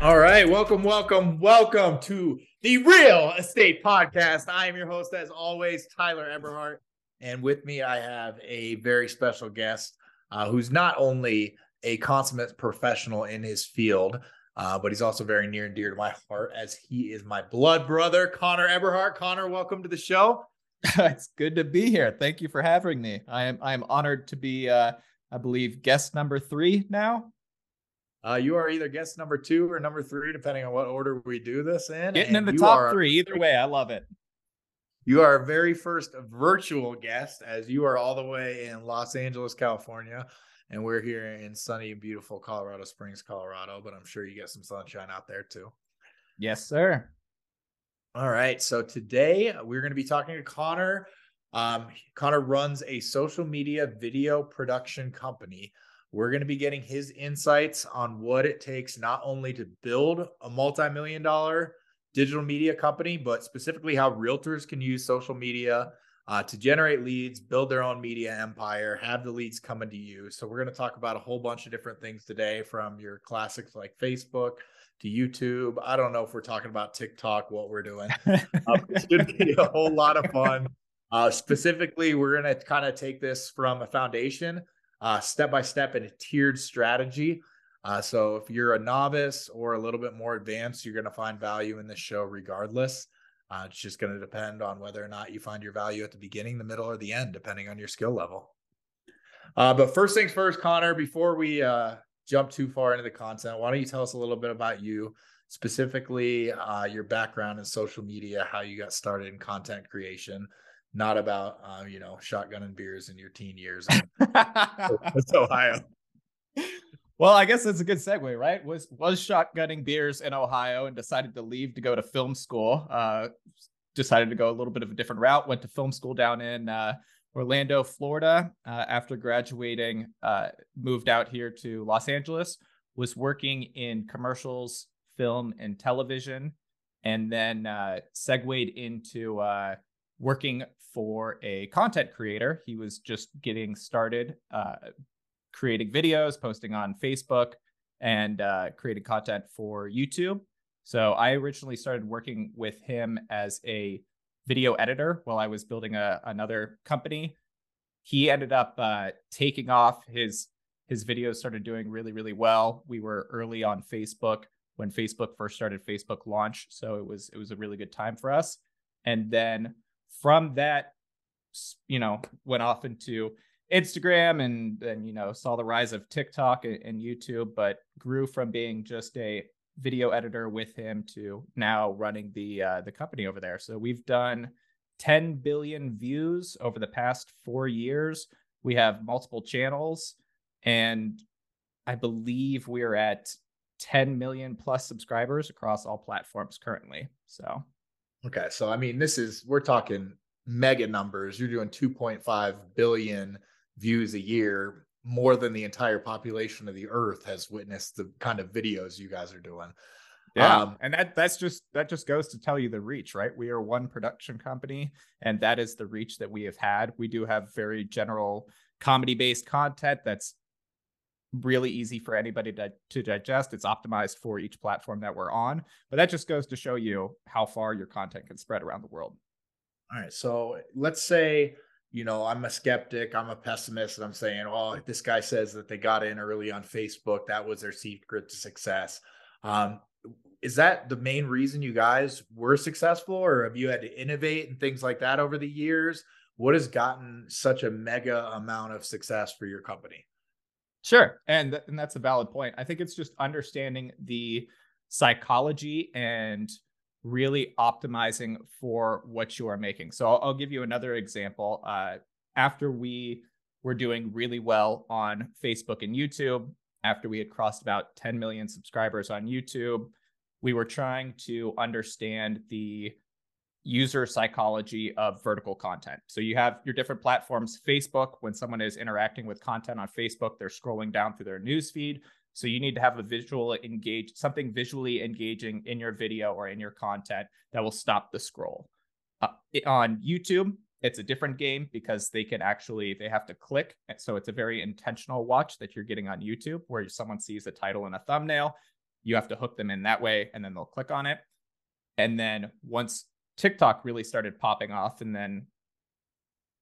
All right, welcome, welcome, welcome to the Real Estate Podcast. I am your host, as always, Tyler Eberhart, and with me I have a very special guest uh, who's not only a consummate professional in his field, uh, but he's also very near and dear to my heart as he is my blood brother, Connor Eberhart. Connor, welcome to the show. it's good to be here. Thank you for having me. I am I am honored to be, uh, I believe, guest number three now. Uh, you are either guest number two or number three, depending on what order we do this in. Getting in the top three, either way, I love it. You are our very first virtual guest, as you are all the way in Los Angeles, California, and we're here in sunny, and beautiful Colorado Springs, Colorado. But I'm sure you get some sunshine out there too. Yes, sir. All right. So today we're going to be talking to Connor. Um, Connor runs a social media video production company. We're going to be getting his insights on what it takes not only to build a multi million dollar digital media company, but specifically how realtors can use social media uh, to generate leads, build their own media empire, have the leads coming to you. So, we're going to talk about a whole bunch of different things today from your classics like Facebook to YouTube. I don't know if we're talking about TikTok, what we're doing. It's going to be a whole lot of fun. Uh, specifically, we're going to kind of take this from a foundation uh, step by step and a tiered strategy. Uh, so if you're a novice or a little bit more advanced, you're going to find value in this show regardless. Uh, it's just going to depend on whether or not you find your value at the beginning, the middle, or the end, depending on your skill level. Uh, but first things first, Connor, before we uh, jump too far into the content, why don't you tell us a little bit about you, specifically uh, your background in social media, how you got started in content creation, not about uh, you know shotgunning beers in your teen years. It's Ohio. Well, I guess that's a good segue, right? Was was shotgunning beers in Ohio and decided to leave to go to film school. Uh, decided to go a little bit of a different route. Went to film school down in uh, Orlando, Florida. Uh, after graduating, uh, moved out here to Los Angeles. Was working in commercials, film, and television, and then uh, segued into uh, working for a content creator. He was just getting started uh, creating videos, posting on Facebook, and uh, creating content for YouTube. So I originally started working with him as a video editor while I was building a, another company. He ended up uh, taking off. His his videos started doing really really well. We were early on Facebook when Facebook first started Facebook launch, so it was it was a really good time for us. And then from that, you know, went off into Instagram and then, you know, saw the rise of TikTok and, and YouTube, but grew from being just a video editor with him to now running the uh, the company over there. So we've done 10 billion views over the past four years. We have multiple channels, and I believe we're at 10 million plus subscribers across all platforms currently. So Okay, so I mean, this is we're talking mega numbers. You're doing 2.5 billion views a year, more than the entire population of the earth has witnessed the kind of videos you guys are doing. Yeah, um, and that that's just that just goes to tell you the reach, right? We are one production company, and that is the reach that we have had. We do have very general comedy based content that's really easy for anybody to, to digest. It's optimized for each platform that we're on. But that just goes to show you how far your content can spread around the world. All right. So let's say, you know, I'm a skeptic, I'm a pessimist, and I'm saying, oh, this guy says that they got in early on Facebook. That was their secret to success. Um, is that the main reason you guys were successful, or have you had to innovate and things like that over the years? What has gotten such a mega amount of success for your company? Sure. And, th- and that's a valid point. I think it's just understanding the psychology and really optimizing for what you are making. So I'll, I'll give you another example. Uh, after we were doing really well on Facebook and YouTube, after we had crossed about 10 million subscribers on YouTube, we were trying to understand the user psychology of vertical content. So you have your different platforms. Facebook, when someone is interacting with content on Facebook, they're scrolling down through their news feed. So you need to have a visual engage something visually engaging in your video or in your content that will stop the scroll. Uh, on YouTube, it's a different game because they can actually they have to click. So it's a very intentional watch that you're getting on YouTube where someone sees a title and a thumbnail You have to hook them in that way, and then they'll click on it. And then once TikTok really started popping off, and then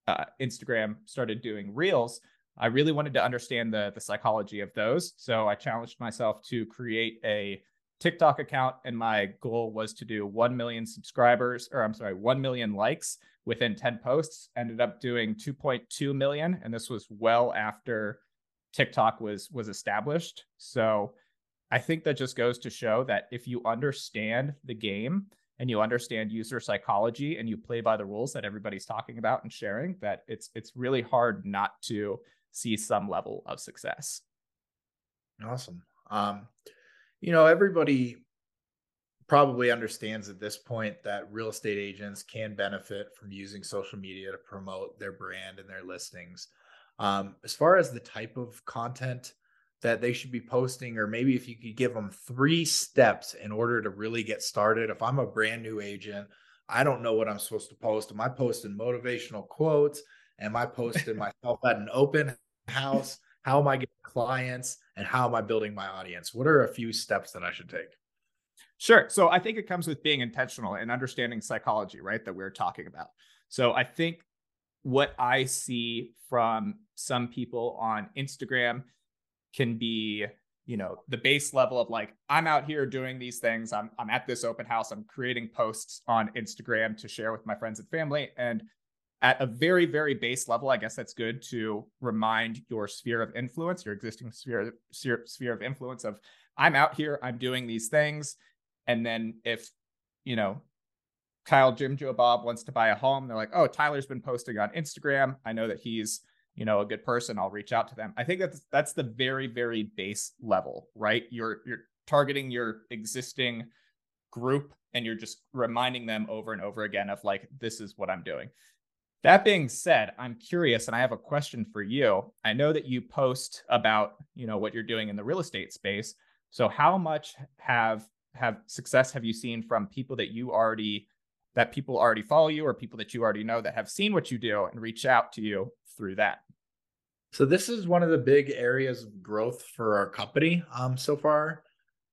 uh, Instagram started doing reels, I really wanted to understand the the psychology of those. So I challenged myself to create a TikTok account, and my goal was to do 1 million subscribers, or I'm sorry, 1 million likes within 10 posts. Ended up doing 2.2 million, and this was well after TikTok was was established. So I think that just goes to show that if you understand the game and you understand user psychology and you play by the rules that everybody's talking about and sharing, that it's it's really hard not to see some level of success. Awesome. Um, you know, everybody probably understands at this point that real estate agents can benefit from using social media to promote their brand and their listings. Um, as far as the type of content that they should be posting, or maybe if you could give them three steps in order to really get started. If I'm a brand new agent, I don't know what I'm supposed to post. Am I posting motivational quotes? Am I posting myself at an open house? How am I getting clients? And how am I building my audience? What are a few steps that I should take? Sure. So I think it comes with being intentional and understanding psychology, right? That we we're talking about. So I think what I see from some people on Instagram can be, you know, the base level of like, I'm out here doing these things. I'm I'm at this open house. I'm creating posts on Instagram to share with my friends and family. And at a very, very base level, I guess that's good to remind your sphere of influence, your existing sphere, sphere, of influence of I'm out here, I'm doing these things. And then if, you know, Kyle, Jim, Joe, Bob wants to buy a home, they're like, oh, Tyler's been posting on Instagram. I know that he's, you know, a good person. I'll reach out to them. I think that's that's the very, very base level, right? You're you're targeting your existing group and you're just reminding them over and over again of like, this is what I'm doing. That being said, I'm curious and I have a question for you. I know that you post about, you know, what you're doing in the real estate space. So how much have have success have you seen from people that you already that people already follow you or people that you already know that have seen what you do and reach out to you through that? So this is one of the big areas of growth for our company um, so far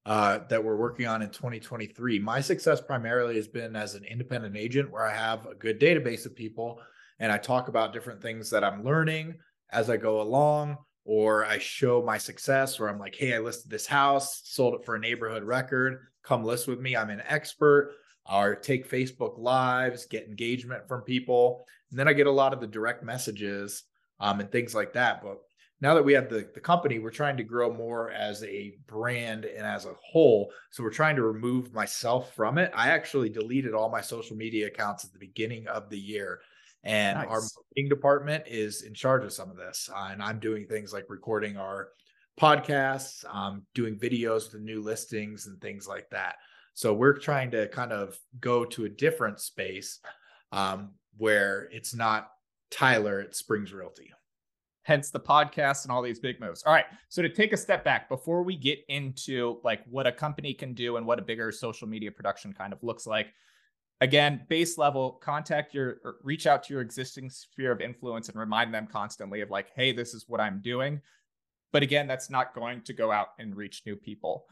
uh, that we're working on in 2023. My success primarily has been as an independent agent where I have a good database of people and I talk about different things that I'm learning as I go along, or I show my success, or I'm like, hey, I listed this house, sold it for a neighborhood record, come list with me. I'm an expert. Or take Facebook lives, get engagement from people. And then I get a lot of the direct messages um, and things like that. But now that we have the, the company, we're trying to grow more as a brand and as a whole. So we're trying to remove myself from it. I actually deleted all my social media accounts at the beginning of the year and nice. our marketing department is in charge of some of this. Uh, and I'm doing things like recording our podcasts, um, doing videos with the new listings and things like that. So we're trying to kind of go to a different space um, where it's not Tyler at Springs Realty. Hence the podcast and all these big moves. All right. So to take a step back before we get into like what a company can do and what a bigger social media production kind of looks like, again base level contact your reach out to your existing sphere of influence and remind them constantly of like hey this is what i'm doing but again that's not going to go out and reach new people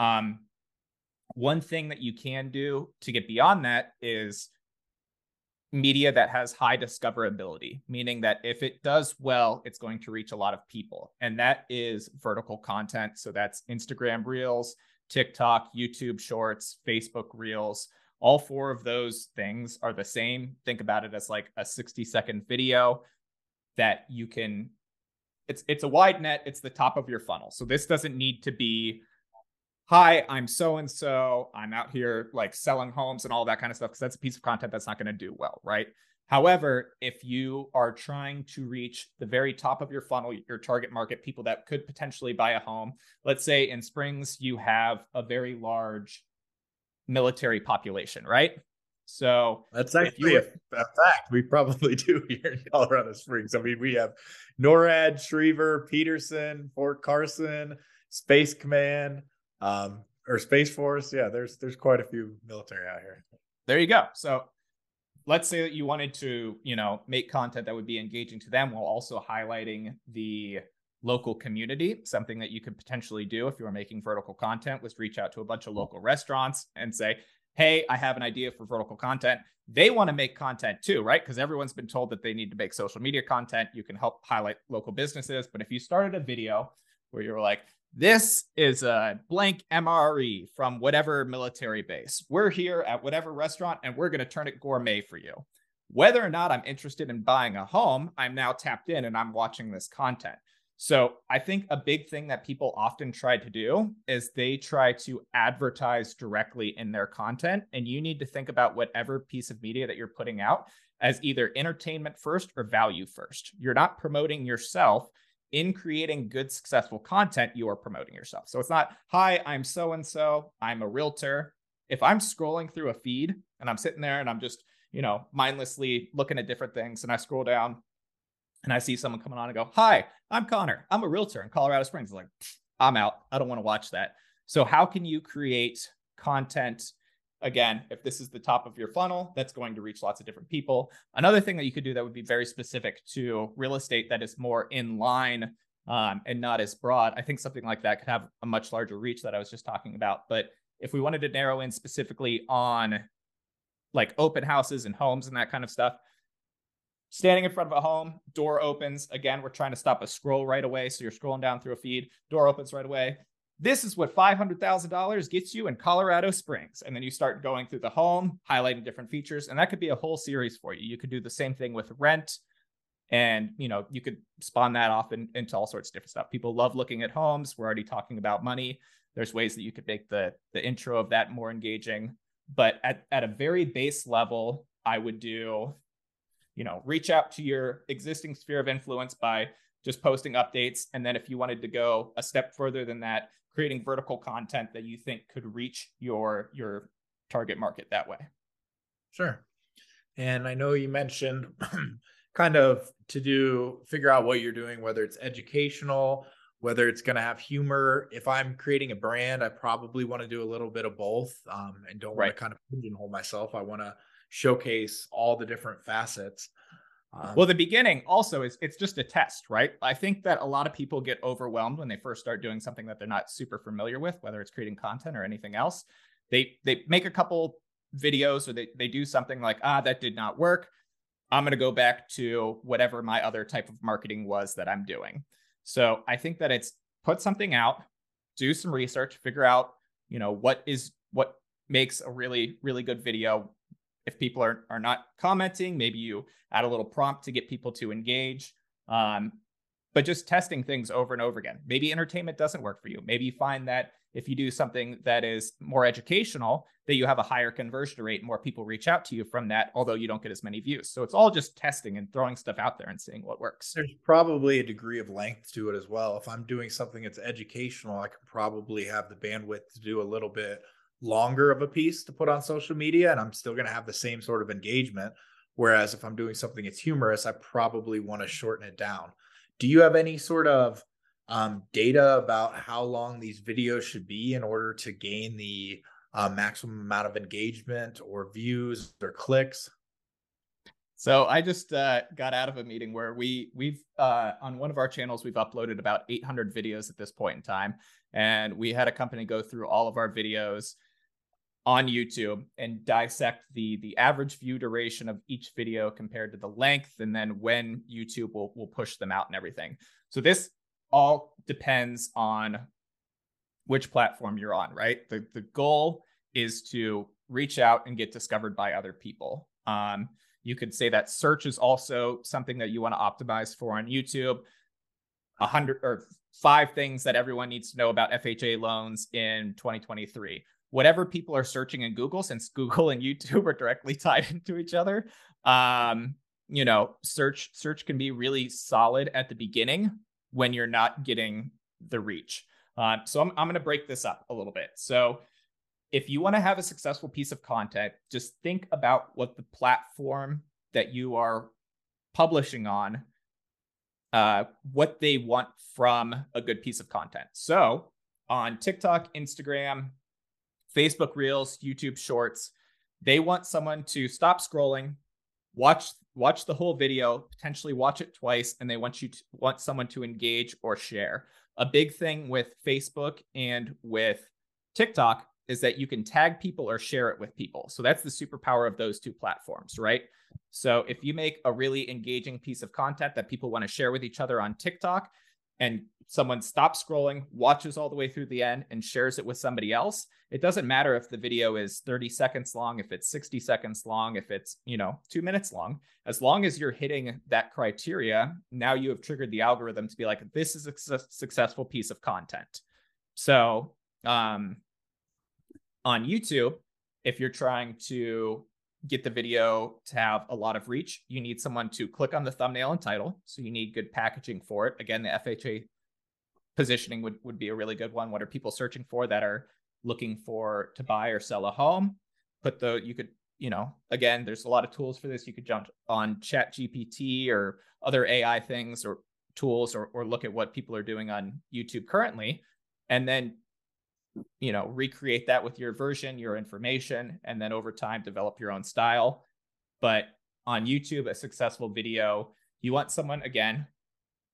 um, one thing that you can do to get beyond that is media that has high discoverability meaning that if it does well it's going to reach a lot of people and that is vertical content so that's instagram reels tiktok youtube shorts facebook reels all four of those things are the same. Think about it as like a 60 second video that you can it's it's a wide net, it's the top of your funnel. So this doesn't need to be hi, I'm so and so, I'm out here like selling homes and all that kind of stuff because that's a piece of content that's not going to do well, right? However, if you are trying to reach the very top of your funnel, your target market, people that could potentially buy a home, let's say in Springs, you have a very large military population, right? So that's actually a, a, fact. We probably do here in Colorado Springs. I mean, we have NORAD, Schriever, Peterson, Fort Carson, Space Command, um, or Space Force. Yeah, there's there's quite a few military out here. There you go. So let's say that you wanted to, you know, make content that would be engaging to them while also highlighting the local community. Something that you could potentially do if you were making vertical content was reach out to a bunch of local restaurants and say, Hey, I have an idea for vertical content. They want to make content too, right? Because everyone's been told that they need to make social media content. You can help highlight local businesses. But if you started a video where you're like, this is a blank MRE from whatever military base. We're here at whatever restaurant and we're going to turn it gourmet for you. Whether or not I'm interested in buying a home, I'm now tapped in and I'm watching this content. So I think a big thing that people often try to do is they try to advertise directly in their content. And you need to think about whatever piece of media that you're putting out as either entertainment first or value first. You're not promoting yourself in creating good, successful content, you are promoting yourself. So it's not, hi, I'm so and so, I'm a realtor. If I'm scrolling through a feed and I'm sitting there and I'm just, you know, mindlessly looking at different things and I scroll down and I see someone coming on and go, hi, I'm Connor. I'm a realtor in Colorado Springs. like, I'm out. I don't want to watch that. So, how can you create content again, if this is the top of your funnel, that's going to reach lots of different people. Another thing that you could do that would be very specific to real estate that is more in line um, and not as broad, I think something like that could have a much larger reach that I was just talking about. But if we wanted to narrow in specifically on like open houses and homes and that kind of stuff, standing in front of a home, door opens. Again, we're trying to stop a scroll right away. So you're scrolling down through a feed, door opens right away. This is what $500,000 gets you in Colorado Springs. And then you start going through the home, highlighting different features. And that could be a whole series for you. You could do the same thing with rent. And you know, you could spawn that off in, into all sorts of different stuff. People love looking at homes. We're already talking about money. There's ways that you could make the the intro of that more engaging. But at, at a very base level, I would do, you know, reach out to your existing sphere of influence by just posting updates. And then if you wanted to go a step further than that, creating vertical content that you think could reach your your target market that way. Sure. And I know you mentioned kind of to do figure out what you're doing, whether it's educational, whether it's going to have humor. If I'm creating a brand, I probably want to do a little bit of both um, and don't right. want to kind of pigeonhole myself. I want to showcase all the different facets. Um, well, the beginning also is it's just a test, right? I think that a lot of people get overwhelmed when they first start doing something that they're not super familiar with, whether it's creating content or anything else. They they make a couple videos or they they do something like, ah, that did not work. I'm going to go back to whatever my other type of marketing was that I'm doing. So I think that it's put something out, do some research, figure out, you know, what is what makes a really really good video if people are, are not commenting, maybe you add a little prompt to get people to engage. Um, but just testing things over and over again. Maybe entertainment doesn't work for you. Maybe you find that if you do something that is more educational, that you have a higher conversion rate, more people reach out to you from that, although you don't get as many views. So it's all just testing and throwing stuff out there and seeing what works. There's probably a degree of length to it as well. If I'm doing something that's educational, I could probably have the bandwidth to do a little bit longer of a piece to put on social media and I'm still going to have the same sort of engagement. Whereas if I'm doing something that's humorous, I probably want to shorten it down. Do you have any sort of um, data about how long these videos should be in order to gain the uh, maximum amount of engagement or views or clicks? So I just uh, got out of a meeting where we we've uh, on one of our channels we've uploaded about 800 videos at this point in time, and we had a company go through all of our videos on YouTube and dissect the the average view duration of each video compared to the length and then when YouTube will will push them out and everything. So this all depends on which platform you're on, right? The the goal is to reach out and get discovered by other people. Um, you could say that search is also something that you want to optimize for on YouTube. A hundred or five things that everyone needs to know about FHA loans in 2023 whatever people are searching in Google, since Google and YouTube are directly tied into each other, um, you know, search search can be really solid at the beginning when you're not getting the reach. Uh, so I'm I'm going to break this up a little bit. So if you want to have a successful piece of content, just think about what the platform that you are publishing on, uh, what they want from a good piece of content. So on TikTok, Instagram, Facebook Reels, YouTube Shorts. They want someone to stop scrolling, watch watch the whole video, potentially watch it twice, and they want you to want someone to engage or share. A big thing with Facebook and with TikTok is that you can tag people or share it with people. So that's the superpower of those two platforms, right? So if you make a really engaging piece of content that people want to share with each other on TikTok and someone stops scrolling, watches all the way through the end and shares it with somebody else, it doesn't matter if the video is 30 seconds long, if it's 60 seconds long, if it's, you know, 2 minutes long. As long as you're hitting that criteria, now you have triggered the algorithm to be like this is a su- successful piece of content. So, um on YouTube, if you're trying to get the video to have a lot of reach, you need someone to click on the thumbnail and title. So you need good packaging for it. Again, the FHA positioning would, would be a really good one. What are people searching for that are looking for to buy or sell a home? Put the, you could, you know, again, there's a lot of tools for this. You could jump on Chat GPT or other AI things or tools or, or look at what people are doing on YouTube currently. And then you know recreate that with your version your information and then over time develop your own style. But on youtube a successful video you want someone again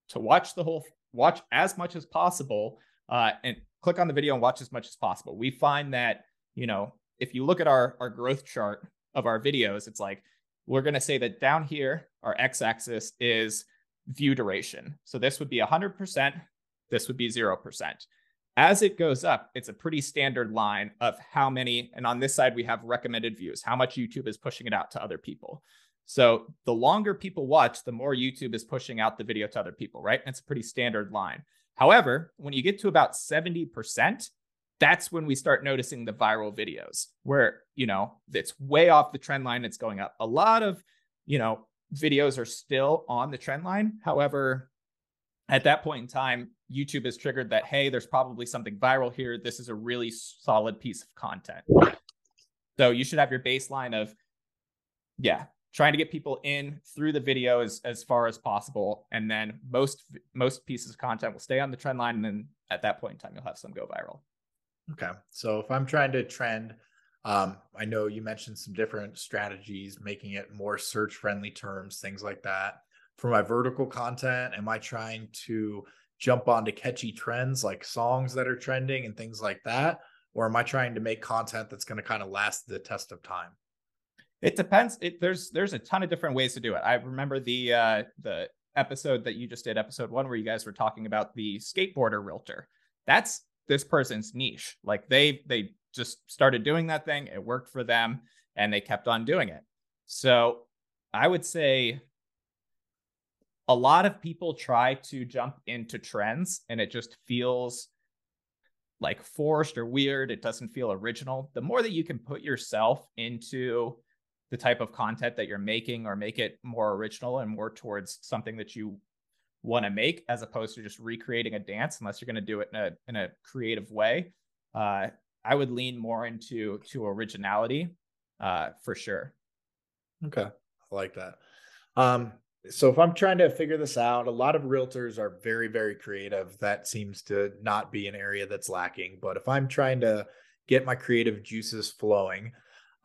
to watch the whole watch as much as possible uh, and click on the video and watch as much as possible. We find that you know if you look at our our growth chart of our videos it's like we're going to say that down here our x-axis is view duration. So this would be 100% this would be 0% as it goes up, it's a pretty standard line of how many, and on this side, we have recommended views, how much YouTube is pushing it out to other people. So the longer people watch, the more YouTube is pushing out the video to other people, right? And it's a pretty standard line. However, when you get to about 70%, that's when we start noticing the viral videos where, you know, it's way off the trend line, it's going up. A lot of, you know, videos are still on the trend line. However, at that point in time, YouTube has triggered that, hey, there's probably something viral here. This is a really solid piece of content. So you should have your baseline of, yeah, trying to get people in through the video as, as far as possible. And then most most pieces of content will stay on the trend line. And then at that point in time, you'll have some go viral. Okay. So if I'm trying to trend, um, I know you mentioned some different strategies, making it more search friendly terms, things like that. For my vertical content, am I trying to jump onto catchy trends like songs that are trending and things like that? Or am I trying to make content that's going to kind of last the test of time? It depends. It, there's there's a ton of different ways to do it. I remember the uh, the episode that you just did, episode one, where you guys were talking about the skateboarder realtor. That's this person's niche. Like they they just started doing that thing. It worked for them, and they kept on doing it. So I would say a lot of people try to jump into trends and it just feels like forced or weird. It doesn't feel original. The more that you can put yourself into the type of content that you're making or make it more original and more towards something that you want to make as opposed to just recreating a dance unless you're going to do it in a in a creative way uh, i would lean more into to originality uh, for sure okay i like that um so if I'm trying to figure this out, a lot of realtors are very, very creative. That seems to not be an area that's lacking. But if I'm trying to get my creative juices flowing,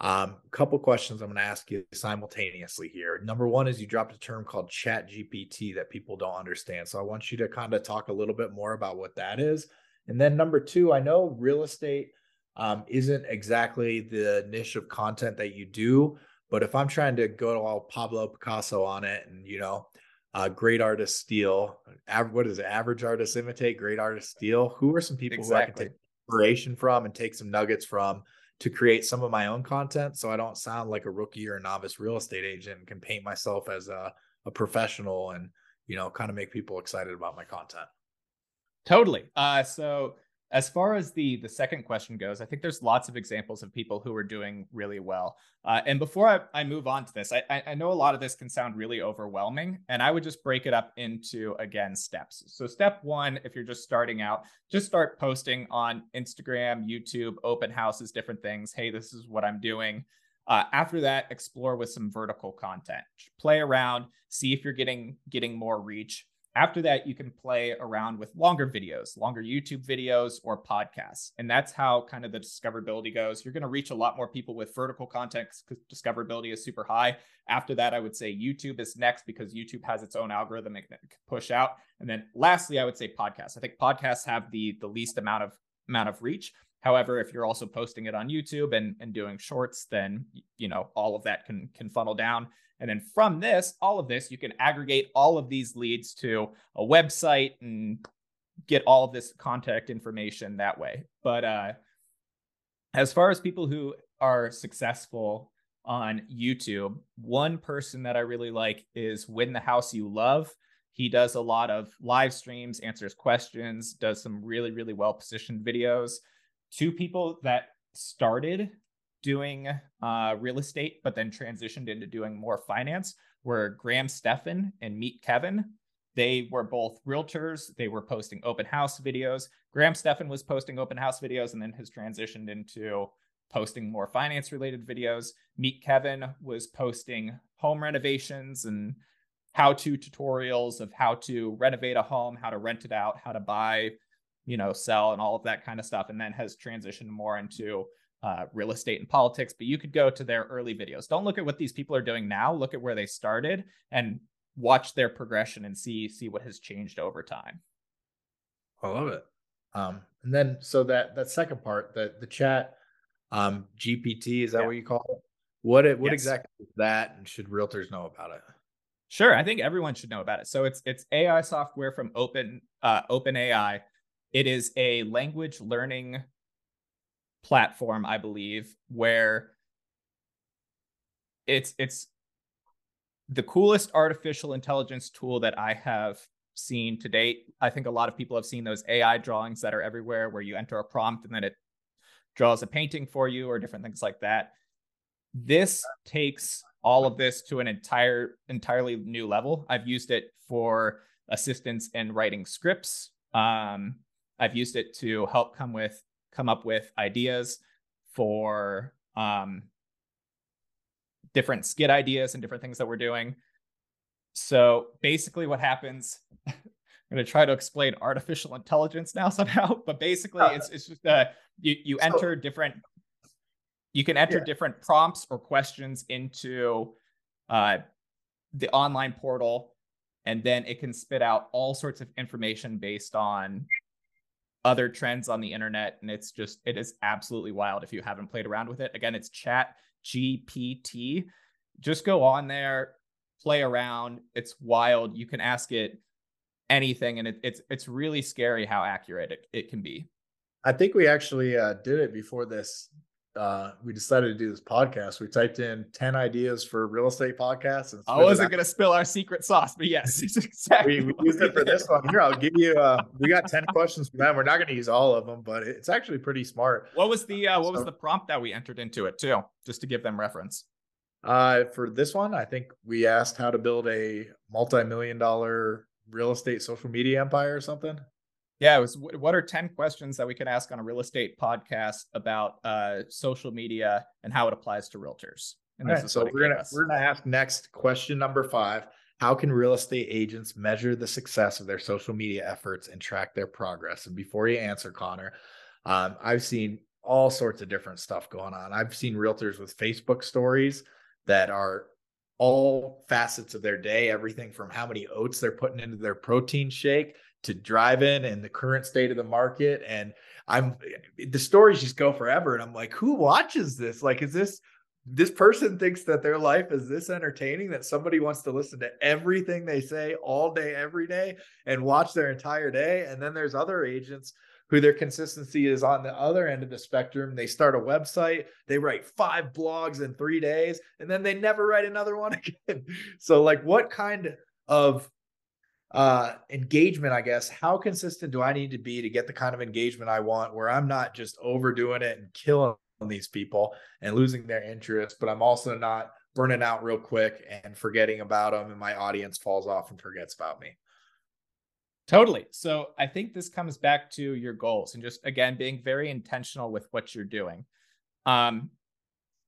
um, a couple questions I'm going to ask you simultaneously here. Number one is you dropped a term called Chat GPT that people don't understand. So I want you to kind of talk a little bit more about what that is. And then number two, I know real estate um, isn't exactly the niche of content that you do, but if I'm trying to go to all Pablo Picasso on it and, you know, uh, great artists steal, av- what is it? Average artists imitate, great artists steal. Who are some people exactly. who I can take inspiration from and take some nuggets from to create some of my own content so I don't sound like a rookie or a novice real estate agent and can paint myself as a, a professional and, you know, kind of make people excited about my content. Totally. Uh, so as far as the the second question goes, I think there's lots of examples of people who are doing really well. Uh, and before I, I move on to this, I, I know a lot of this can sound really overwhelming, and I would just break it up into again steps. So step one, if you're just starting out, just start posting on Instagram, YouTube, open houses, different things. Hey, this is what I'm doing. Uh, after that, explore with some vertical content. Play around, see if you're getting getting more reach After that, you can play around with longer videos, longer YouTube videos or podcasts. And that's how kind of the discoverability goes. You're going to reach a lot more people with vertical content because discoverability is super high. After that, I would say YouTube is next because YouTube has its own algorithm it can push out. And then lastly, I would say podcasts. I think podcasts have the the least amount of amount of reach. However, if you're also posting it on YouTube and, and doing shorts, then you know all of that can can funnel down. And then from this, all of this, you can aggregate all of these leads to a website and get all of this contact information that way. But uh, as far as people who are successful on YouTube, one person that I really like is Win the House You Love. He does a lot of live streams, answers questions, does some really, really well positioned videos. Two people that started doing uh, real estate, but then transitioned into doing more finance were Graham Stephan and Meet Kevin. They were both realtors. They were posting open house videos. Graham Stephan was posting open house videos and then has transitioned into posting more finance related videos. Meet Kevin was posting home renovations and how to tutorials of how to renovate a home, how to rent it out, how to buy, you know, sell, and all of that kind of stuff. And then has transitioned more into uh, real estate and politics, but you could go to their early videos. Don't look at what these people are doing now. Look at where they started and watch their progression and see see what has changed over time. I love it. Um, and then so that that second part, the the chat um, GPT is that yeah. what you call it? What it what yes. exactly is that, and should realtors know about it? Sure, I think everyone should know about it. So it's it's AI software from Open uh, Open AI. It is a language learning platform, I believe, where it's it's the coolest artificial intelligence tool that I have seen to date. I think a lot of people have seen those AI drawings that are everywhere where you enter a prompt and then it draws a painting for you or different things like that. This takes all of this to an entire entirely new level. I've used it for assistance in writing scripts. Um, I've used it to help come with come up with ideas for um, different skit ideas and different things that we're doing. So basically, what happens? I'm going to try to explain artificial intelligence now somehow, but basically, uh, it's it's just uh, you you so, enter different. You can enter yeah. different prompts or questions into uh, the online portal, and then it can spit out all sorts of information based on other trends on the internet and it's just it is absolutely wild if you haven't played around with it. Again it's chat gpt just go on there play around. It's wild. You can ask it anything and it, it's it's really scary how accurate it, it can be. I think we actually uh, did it before this uh, we decided to do this podcast. We typed in 10 ideas for real estate podcasts. And I wasn't going to spill our secret sauce, but yes, exactly. We, we used it for this one. Here, I'll give you, uh, we got 10 questions for them. We're not going to use all of them, but it's actually pretty smart. What was the, uh, what so, was the prompt that we entered into it too? Just to give them reference. Uh, for this one, I think we asked how to build a multi-million dollar real estate social media empire or something. Yeah, it was what are 10 questions that we can ask on a real estate podcast about uh, social media and how it applies to realtors. And right, so we're gonna us. we're gonna ask next question number five. How can real estate agents measure the success of their social media efforts and track their progress? And before you answer, Connor, um, I've seen all sorts of different stuff going on. I've seen realtors with Facebook stories that are all facets of their day, everything from how many oats they're putting into their protein shake to drive in and the current state of the market. And I'm the stories just go forever. And I'm like, who watches this? Like, is this this person thinks that their life is this entertaining that somebody wants to listen to everything they say all day, every day, and watch their entire day. And then there's other agents who their consistency is on the other end of the spectrum. They start a website, they write five blogs in three days, and then they never write another one again. So, like, what kind of uh engagement i guess how consistent do i need to be to get the kind of engagement i want where i'm not just overdoing it and killing these people and losing their interest but i'm also not burning out real quick and forgetting about them and my audience falls off and forgets about me? Totally. So i think this comes back to your goals and just again being very intentional with what you're doing. Um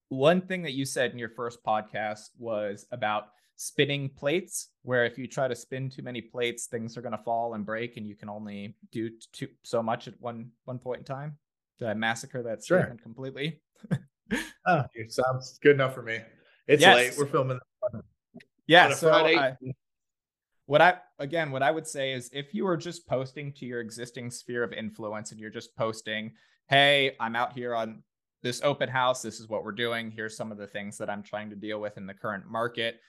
one thing that you said in your first podcast was about spinning plates, where if you try to spin too many plates, things are going to fall and break, and you can only do too, so much at one one point in time. Did I massacre that sure. statement completely? oh, it sounds good enough for me. It's yes. late. We're filming. Yeah. So I, what I again, what I would say is, if you are just posting to your existing sphere of influence, and you're just posting, "Hey, I'm out here on this open house. This is what we're doing. Here's some of the things that I'm trying to deal with in the current market."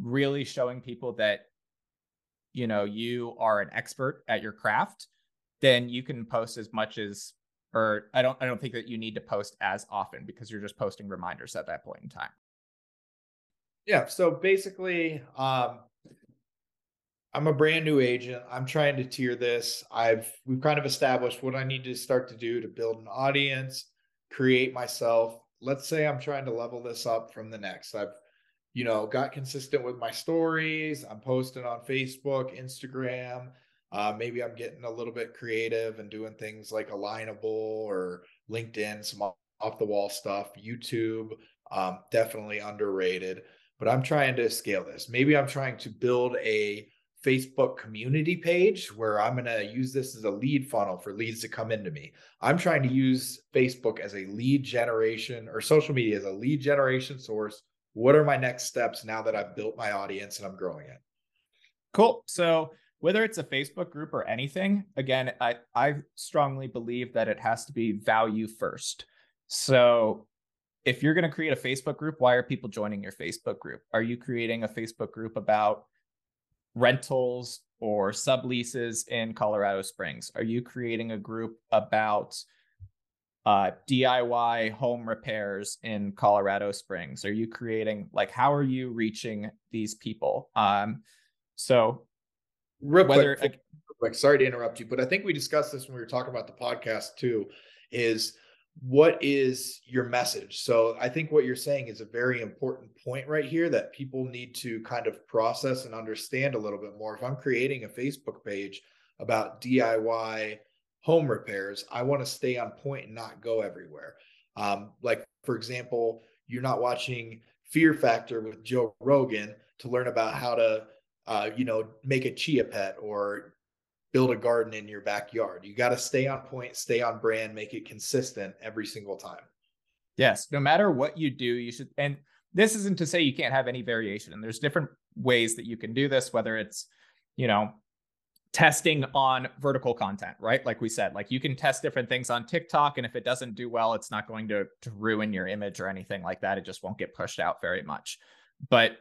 Really showing people that you know you are an expert at your craft, then you can post as much as or I don't I don't think that you need to post as often because you're just posting reminders at that point in time. Yeah. So basically, um, I'm a brand new agent. I'm trying to tier this. I've we've kind of established what I need to start to do to build an audience, create myself. Let's say I'm trying to level this up from the next. I've you know got consistent with my stories. I'm posting on Facebook, Instagram. Uh, maybe I'm getting a little bit creative and doing things like Alignable or LinkedIn, some off the wall stuff. YouTube, um, definitely underrated. But I'm trying to scale this. Maybe I'm trying to build a Facebook community page where I'm going to use this as a lead funnel for leads to come into me. I'm trying to use Facebook as a lead generation or social media as a lead generation source. What are my next steps now that I've built my audience and I'm growing it? Cool. So whether it's a Facebook group or anything, again, I, I strongly believe that it has to be value first. So if you're going to create a Facebook group, why are people joining your Facebook group? Are you creating a Facebook group about rentals or subleases in Colorado Springs? Are you creating a group about uh, DIY home repairs in Colorado Springs? Are you creating like how are you reaching these people? Um, so real whether quick, real quick, sorry to interrupt you, but I think we discussed this when we were talking about the podcast too. Is what is your message? So I think what you're saying is a very important point right here that people need to kind of process and understand a little bit more. If I'm creating a Facebook page about DIY home repairs, I want to stay on point and not go everywhere. Um, like, for example, you're not watching Fear Factor with Joe Rogan to learn about how to, uh, you know, make a chia pet or build a garden in your backyard. You got to stay on point, stay on brand, make it consistent every single time. Yes, no matter what you do, you should and this isn't to say you can't have any variation and there's different ways that you can do this whether it's, you know, testing on vertical content, right? Like we said, like you can test different things on TikTok and if it doesn't do well, it's not going to to ruin your image or anything like that. It just won't get pushed out very much. But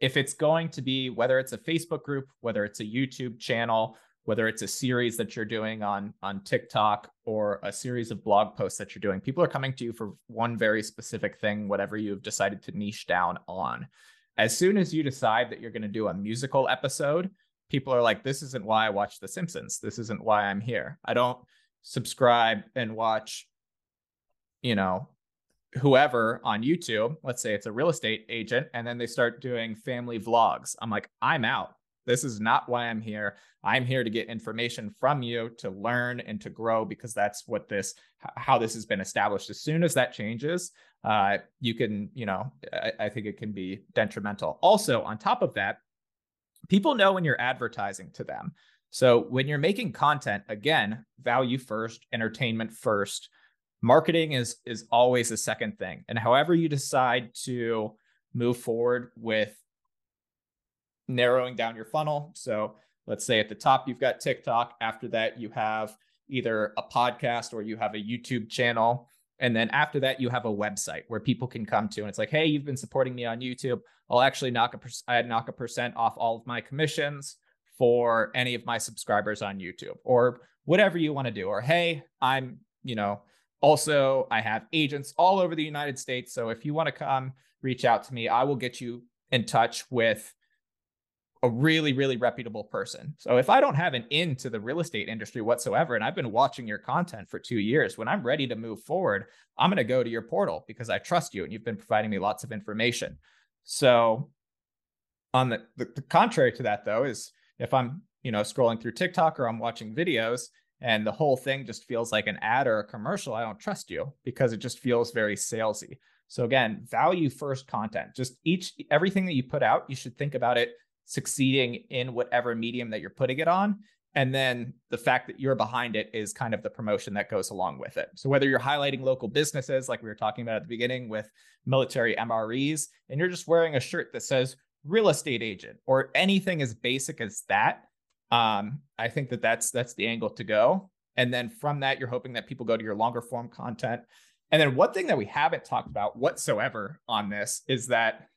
if it's going to be whether it's a Facebook group, whether it's a YouTube channel, whether it's a series that you're doing on on TikTok or a series of blog posts that you're doing. People are coming to you for one very specific thing, whatever you've decided to niche down on. As soon as you decide that you're going to do a musical episode, people are like, this isn't why I watch The Simpsons. This isn't why I'm here. I don't subscribe and watch, you know, whoever on YouTube. Let's say it's a real estate agent, and then they start doing family vlogs. I'm like, I'm out. This is not why I'm here. I'm here to get information from you to learn and to grow because that's what this how this has been established. As soon as that changes, uh, you can, you know, I, I think it can be detrimental. Also, on top of that, people know when you're advertising to them. So when you're making content, again, value first, entertainment first. Marketing is is always the second thing. And however you decide to move forward with narrowing down your funnel. So let's say at the top, you've got TikTok. After that, you have either a podcast or you have a YouTube channel. And then after that, you have a website where people can come to. And it's like, hey, you've been supporting me on YouTube. I'll actually knock a I knock a percent off all of my commissions for any of my subscribers on YouTube or whatever you want to do. Or hey, I'm, you know, also I have agents all over the United States. So if you want to come reach out to me, I will get you in touch with a really, really reputable person. So if I don't have an into the real estate industry whatsoever, and I've been watching your content for two years, when I'm ready to move forward, I'm going to go to your portal because I trust you and you've been providing me lots of information. So on the, the, the contrary to that though, is if I'm, you know, scrolling through TikTok or I'm watching videos and the whole thing just feels like an ad or a commercial, I don't trust you because it just feels very salesy. So again, value first content. Just each everything that you put out, you should think about it succeeding in whatever medium that you're putting it on. And then the fact that you're behind it is kind of the promotion that goes along with it. So whether you're highlighting local businesses, like we were talking about at the beginning with military MREs, and you're just wearing a shirt that says real estate agent or anything as basic as that, um, I think that that's that's the angle to go. And then from that, you're hoping that people go to your longer form content. And then one thing that we haven't talked about whatsoever on this is that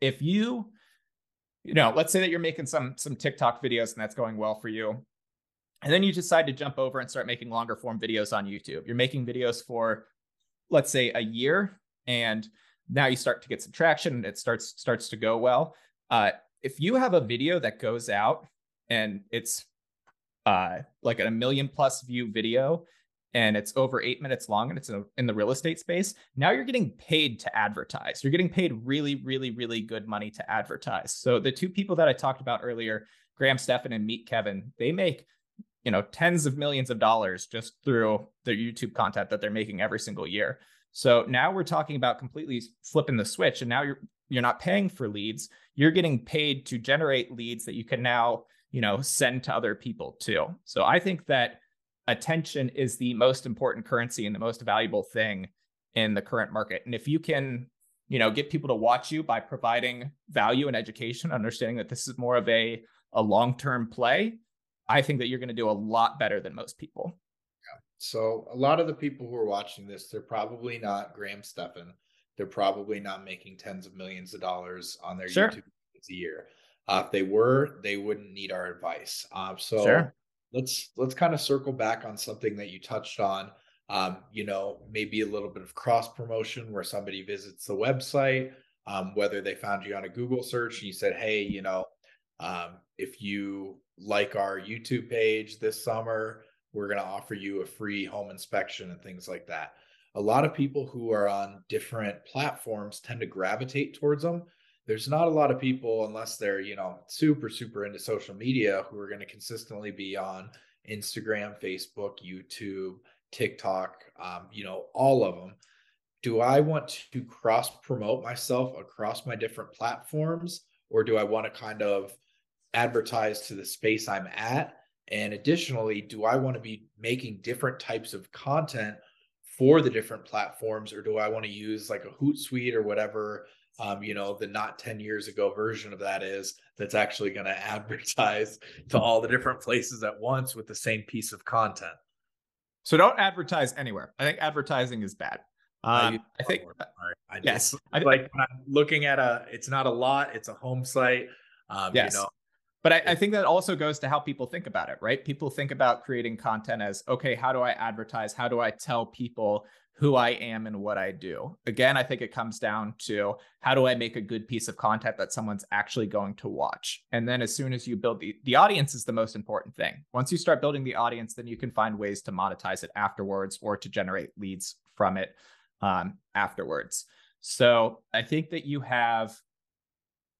if you you know, let's say that you're making some some TikTok videos and that's going well for you. And then you decide to jump over and start making longer form videos on YouTube. You're making videos for let's say a year and now you start to get some traction and it starts starts to go well. Uh, if you have a video that goes out and it's uh, like a million plus view video and it's over eight minutes long and it's in the real estate space, now you're getting paid to advertise. You're getting paid really, really, really good money to advertise. So the two people that I talked about earlier, Graham Stephan and Meet Kevin, they make you know tens of millions of dollars just through their YouTube content that they're making every single year. So now we're talking about completely flipping the switch, and now you're you're not paying for leads. You're getting paid to generate leads that you can now you know send to other people too. So I think that attention is the most important currency and the most valuable thing in the current market. And if you can, you know, get people to watch you by providing value and education, understanding that this is more of a a long-term play, I think that you're going to do a lot better than most people. Yeah. So a lot of the people who are watching this, they're probably not Graham Stephan. They're probably not making tens of millions of dollars on their sure. YouTube a year. Uh, if they were, they wouldn't need our advice. Uh, so sure let's let's kind of circle back on something that you touched on um, you know maybe a little bit of cross promotion where somebody visits the website um, whether they found you on a google search and you said hey you know um, if you like our youtube page this summer we're going to offer you a free home inspection and things like that. A lot of people who are on different platforms tend to gravitate towards them there's not a lot of people unless they're you know super super into social media who are going to consistently be on instagram facebook youtube tiktok um, you know all of them do i want to cross promote myself across my different platforms or do i want to kind of advertise to the space i'm at? And additionally do i want to be making different types of content for the different platforms or do i want to use like a hootsuite or whatever um, you know, the not 10 years ago version of that is that's actually going to advertise to all the different places at once with the same piece of content. So don't advertise anywhere. I think advertising is bad. Um, I, I think I yes. I like when I'm looking at a, it's not a lot. It's a home site. Um, yes. You know, but I, I, think that also goes to how people think about it, right? People think about creating content as okay, how do I advertise? How do I tell people who I am and what I do. Again, I think it comes down to how do I make a good piece of content that someone's actually going to watch? And then as soon as you build the the audience is the most important thing. Once you start building the audience, then you can find ways to monetize it afterwards or to generate leads from it um, afterwards. So I think that you have,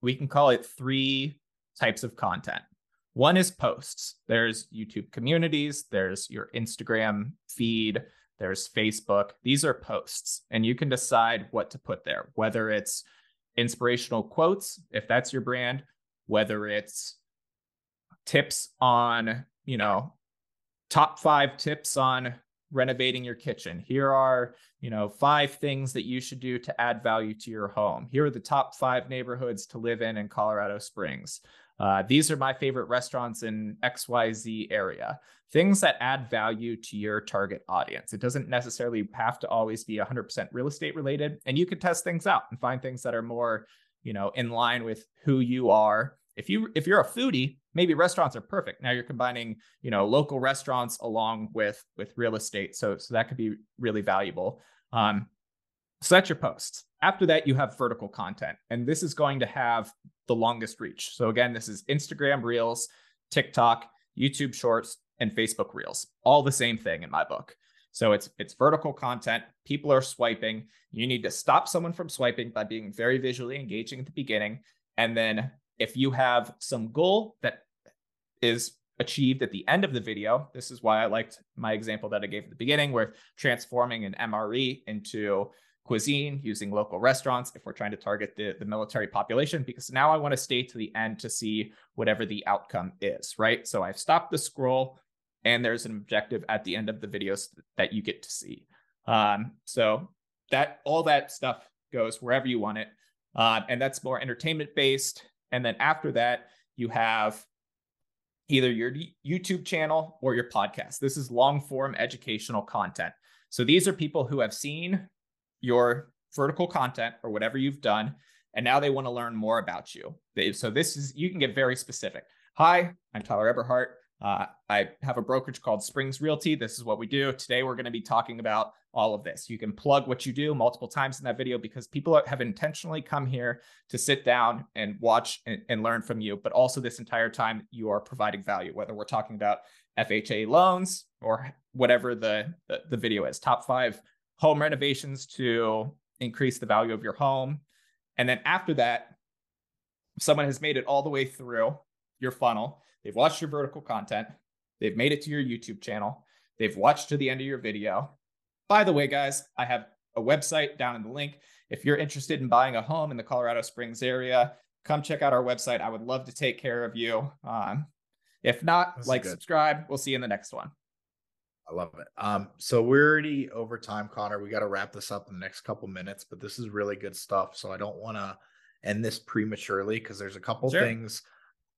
we can call it three types of content. One is posts. There's YouTube communities, there's your Instagram feed, there's Facebook. These are posts, and you can decide what to put there, whether it's inspirational quotes, if that's your brand, whether it's tips on, you know, top five tips on renovating your kitchen. Here are, you know, five things that you should do to add value to your home. Here are the top five neighborhoods to live in in Colorado Springs. Uh, these are my favorite restaurants in XYZ area. Things that add value to your target audience. It doesn't necessarily have to always be 100% real estate related. And you can test things out and find things that are more, you know, in line with who you are. If you if you're a foodie, maybe restaurants are perfect. Now you're combining, you know, local restaurants along with with real estate. So so that could be really valuable. Um, so that's your posts. After that, you have vertical content, and this is going to have the longest reach. So again, this is Instagram Reels, TikTok, YouTube Shorts, and Facebook Reels. All the same thing in my book. So it's it's vertical content. People are swiping. You need to stop someone from swiping by being very visually engaging at the beginning. And then if you have some goal that is achieved at the end of the video, this is why I liked my example that I gave at the beginning, where transforming an MRE into cuisine, using local restaurants if we're trying to target the, the military population, because now I want to stay to the end to see whatever the outcome is, right? So I've stopped the scroll and there's an objective at the end of the videos that you get to see. Um, so that all that stuff goes wherever you want it. Uh, and that's more entertainment based. And then after that, you have either your YouTube channel or your podcast. This is long form educational content. So these are people who have seen your vertical content or whatever you've done, and now they want to learn more about you. So this is, you can get very specific. Hi, I'm Tyler Eberhart. Uh, I have a brokerage called Springs Realty. This is what we do. Today, we're going to be talking about all of this. You can plug what you do multiple times in that video because people have intentionally come here to sit down and watch and, and learn from you. But also, this entire time, you are providing value, whether we're talking about FHA loans or whatever the, the, the video is top five home renovations to increase the value of your home. And then after that, someone has made it all the way through your funnel They've watched your vertical content. They've made it to your YouTube channel. They've watched to the end of your video. By the way, guys, I have a website down in the link. If you're interested in buying a home in the Colorado Springs area, come check out our website. I would love to take care of you. Um, if not, That's like, good. subscribe. We'll see you in the next one. I love it. Um, so we're already over time, Connor. We got to wrap this up in the next couple minutes, but this is really good stuff. So I don't want to end this prematurely because there's a couple sure. things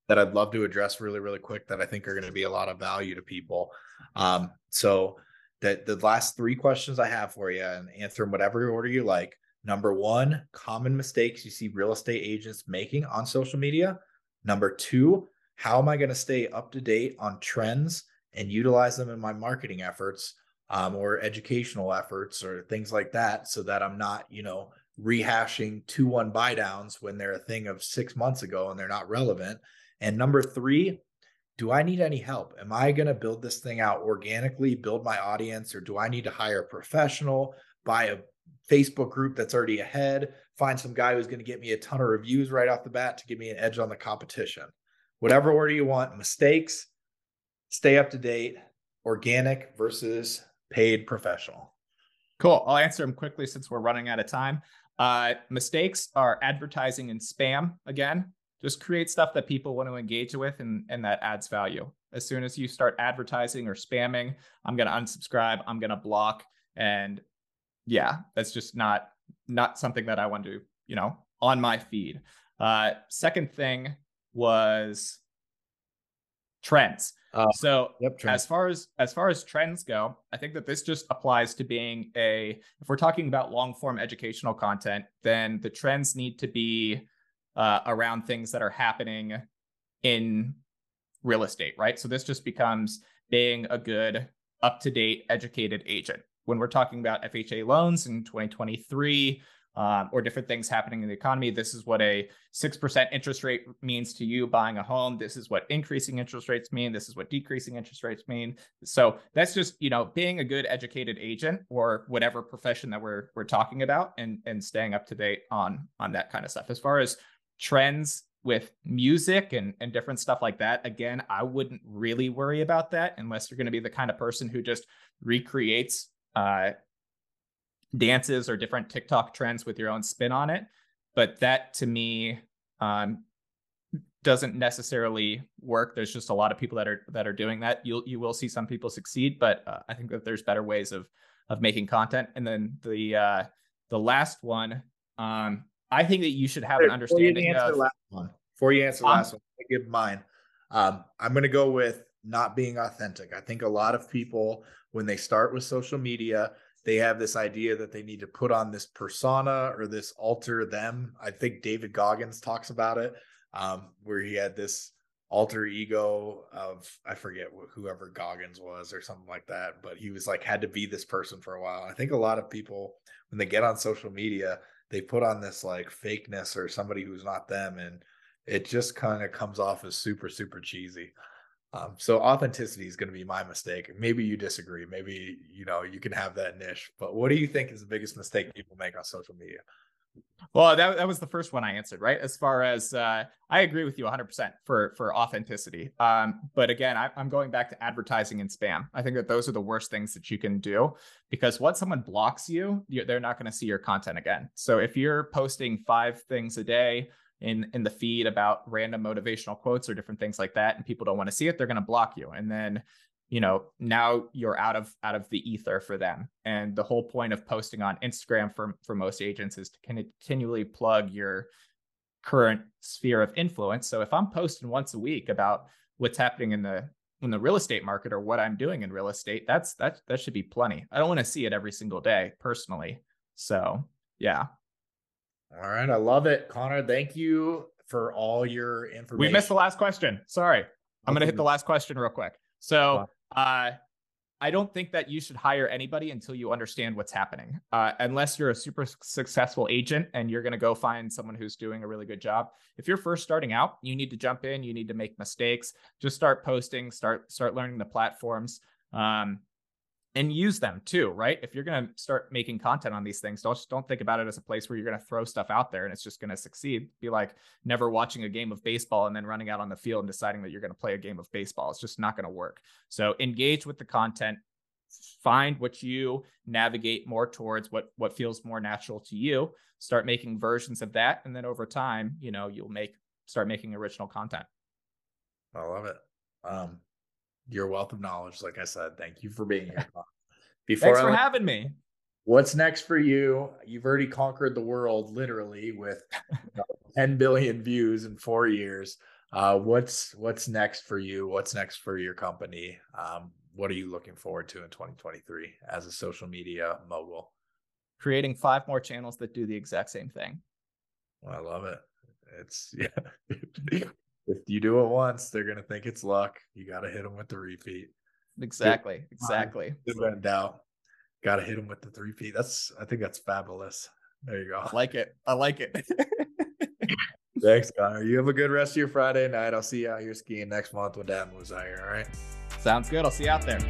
that I'd love to address really, really quick that I think are going to be a lot of value to people. Um, so that the last three questions I have for you and answer in whatever order you like. Number one, common mistakes you see real estate agents making on social media. Number two, how am I going to stay up to date on trends and utilize them in my marketing efforts um, or educational efforts or things like that so that I'm not, you know, rehashing two one buy downs when they're a thing of six months ago and they're not relevant and number three, do I need any help? Am I going to build this thing out organically, build my audience, or do I need to hire a professional, buy a Facebook group that's already ahead, find some guy who's going to get me a ton of reviews right off the bat to give me an edge on the competition? Whatever order you want, mistakes, stay up to date, organic versus paid professional. Cool. I'll answer them quickly since we're running out of time. Uh, mistakes are advertising and spam again just create stuff that people want to engage with and, and that adds value. As soon as you start advertising or spamming, I'm going to unsubscribe, I'm going to block. And yeah, that's just not not something that I want to, you know, on my feed. Uh, second thing was trends. Uh, so yep, as far as as far as trends go, I think that this just applies to being a if we're talking about long form educational content, then the trends need to be uh, around things that are happening in real estate, right? So this just becomes being a good, up to date, educated agent. When we're talking about FHA loans in 2023, um, or different things happening in the economy. This is what a 6% interest rate means to you buying a home. This is what increasing interest rates mean. This is what decreasing interest rates mean. So that's just, you know, being a good educated agent or whatever profession that we're we're talking about and and staying up to date on on that kind of stuff. As far as trends with music and, and different stuff like that, again, I wouldn't really worry about that unless you're going to be the kind of person who just recreates uh, dances or different TikTok trends with your own spin on it. But that to me um, doesn't necessarily work. There's just a lot of people that are that are doing that. You'll you will see some people succeed, but uh, I think that there's better ways of of making content. And then the uh, the last one, um, I think that you should have an understanding of. last one, before you answer the last one, I give mine. Um, I'm going to go with not being authentic. I think a lot of people, when they start with social media, they have this idea that they need to put on this persona or this alter them. I think David Goggins talks about it, um, where he had this alter ego of I forget whoever Goggins was or something like that, but he was like had to be this person for a while. I think a lot of people when they get on social media, they put on this like fakeness or somebody who's not them and it just kind of comes off as super super cheesy um, so authenticity is going to be my mistake maybe you disagree maybe you know you can have that niche but what do you think is the biggest mistake people make on social media Well, that, that was the first one I answered, right? As far as uh, I agree with you 100% for for authenticity. Um, but again, I, I'm going back to advertising and spam. I think that those are the worst things that you can do because once someone blocks you, they're not going to see your content again. So if you're posting five things a day in in the feed about random motivational quotes or different things like that, and people don't want to see it, they're going to block you. And then you know now you're out of out of the ether for them. And the whole point of posting on instagram for for most agents is to continually plug your current sphere of influence. So if i'm posting once a week about what's happening in the in the real estate market or what i'm doing in real estate that's that that should be plenty. I don't want to see it every single day personally. So yeah all right i love it connor thank you for all your information we missed the last question sorry i'm going to hit the last question real quick so uh, I don't think that you should hire anybody until you understand what's happening. Uh, unless you're a super successful agent and you're going to go find someone who's doing a really good job. If you're first starting out, you need to jump in. You need to make mistakes. Just start posting. Start start learning the platforms. Um, and use them too, right? If you're going to start making content on these things, don't don't think about it as a place where you're going to throw stuff out there and it's just going to succeed. Be like never watching a game of baseball and then running out on the field and deciding that you're going to play a game of baseball. It's just not going to work. So engage with the content, find what you navigate more towards what what feels more natural to you. Start making versions of that and then over time, you know, you'll make start making original content. I love it. Um your wealth of knowledge. Like I said, thank you for being here. Before Thanks for having me. What's next for you? You've already conquered the world literally with 10 billion views in four years. Uh, what's what's next for you? What's next for your company? Um, what are you looking forward to in 2023 as a social media mogul? Creating five more channels that do the exact same thing. Well, I love it. It's yeah if you do it once, they're gonna think it's luck. You got to hit them with the repeat. Exactly. Exactly. No doubt. Got to hit them with the three feet. That's I think that's fabulous. There you go. I like it. I like it. Thanks, Connor. You have a good rest of your Friday night. I'll see you out here skiing next month when Dad moves out here. All right. Sounds good. I'll see you out there.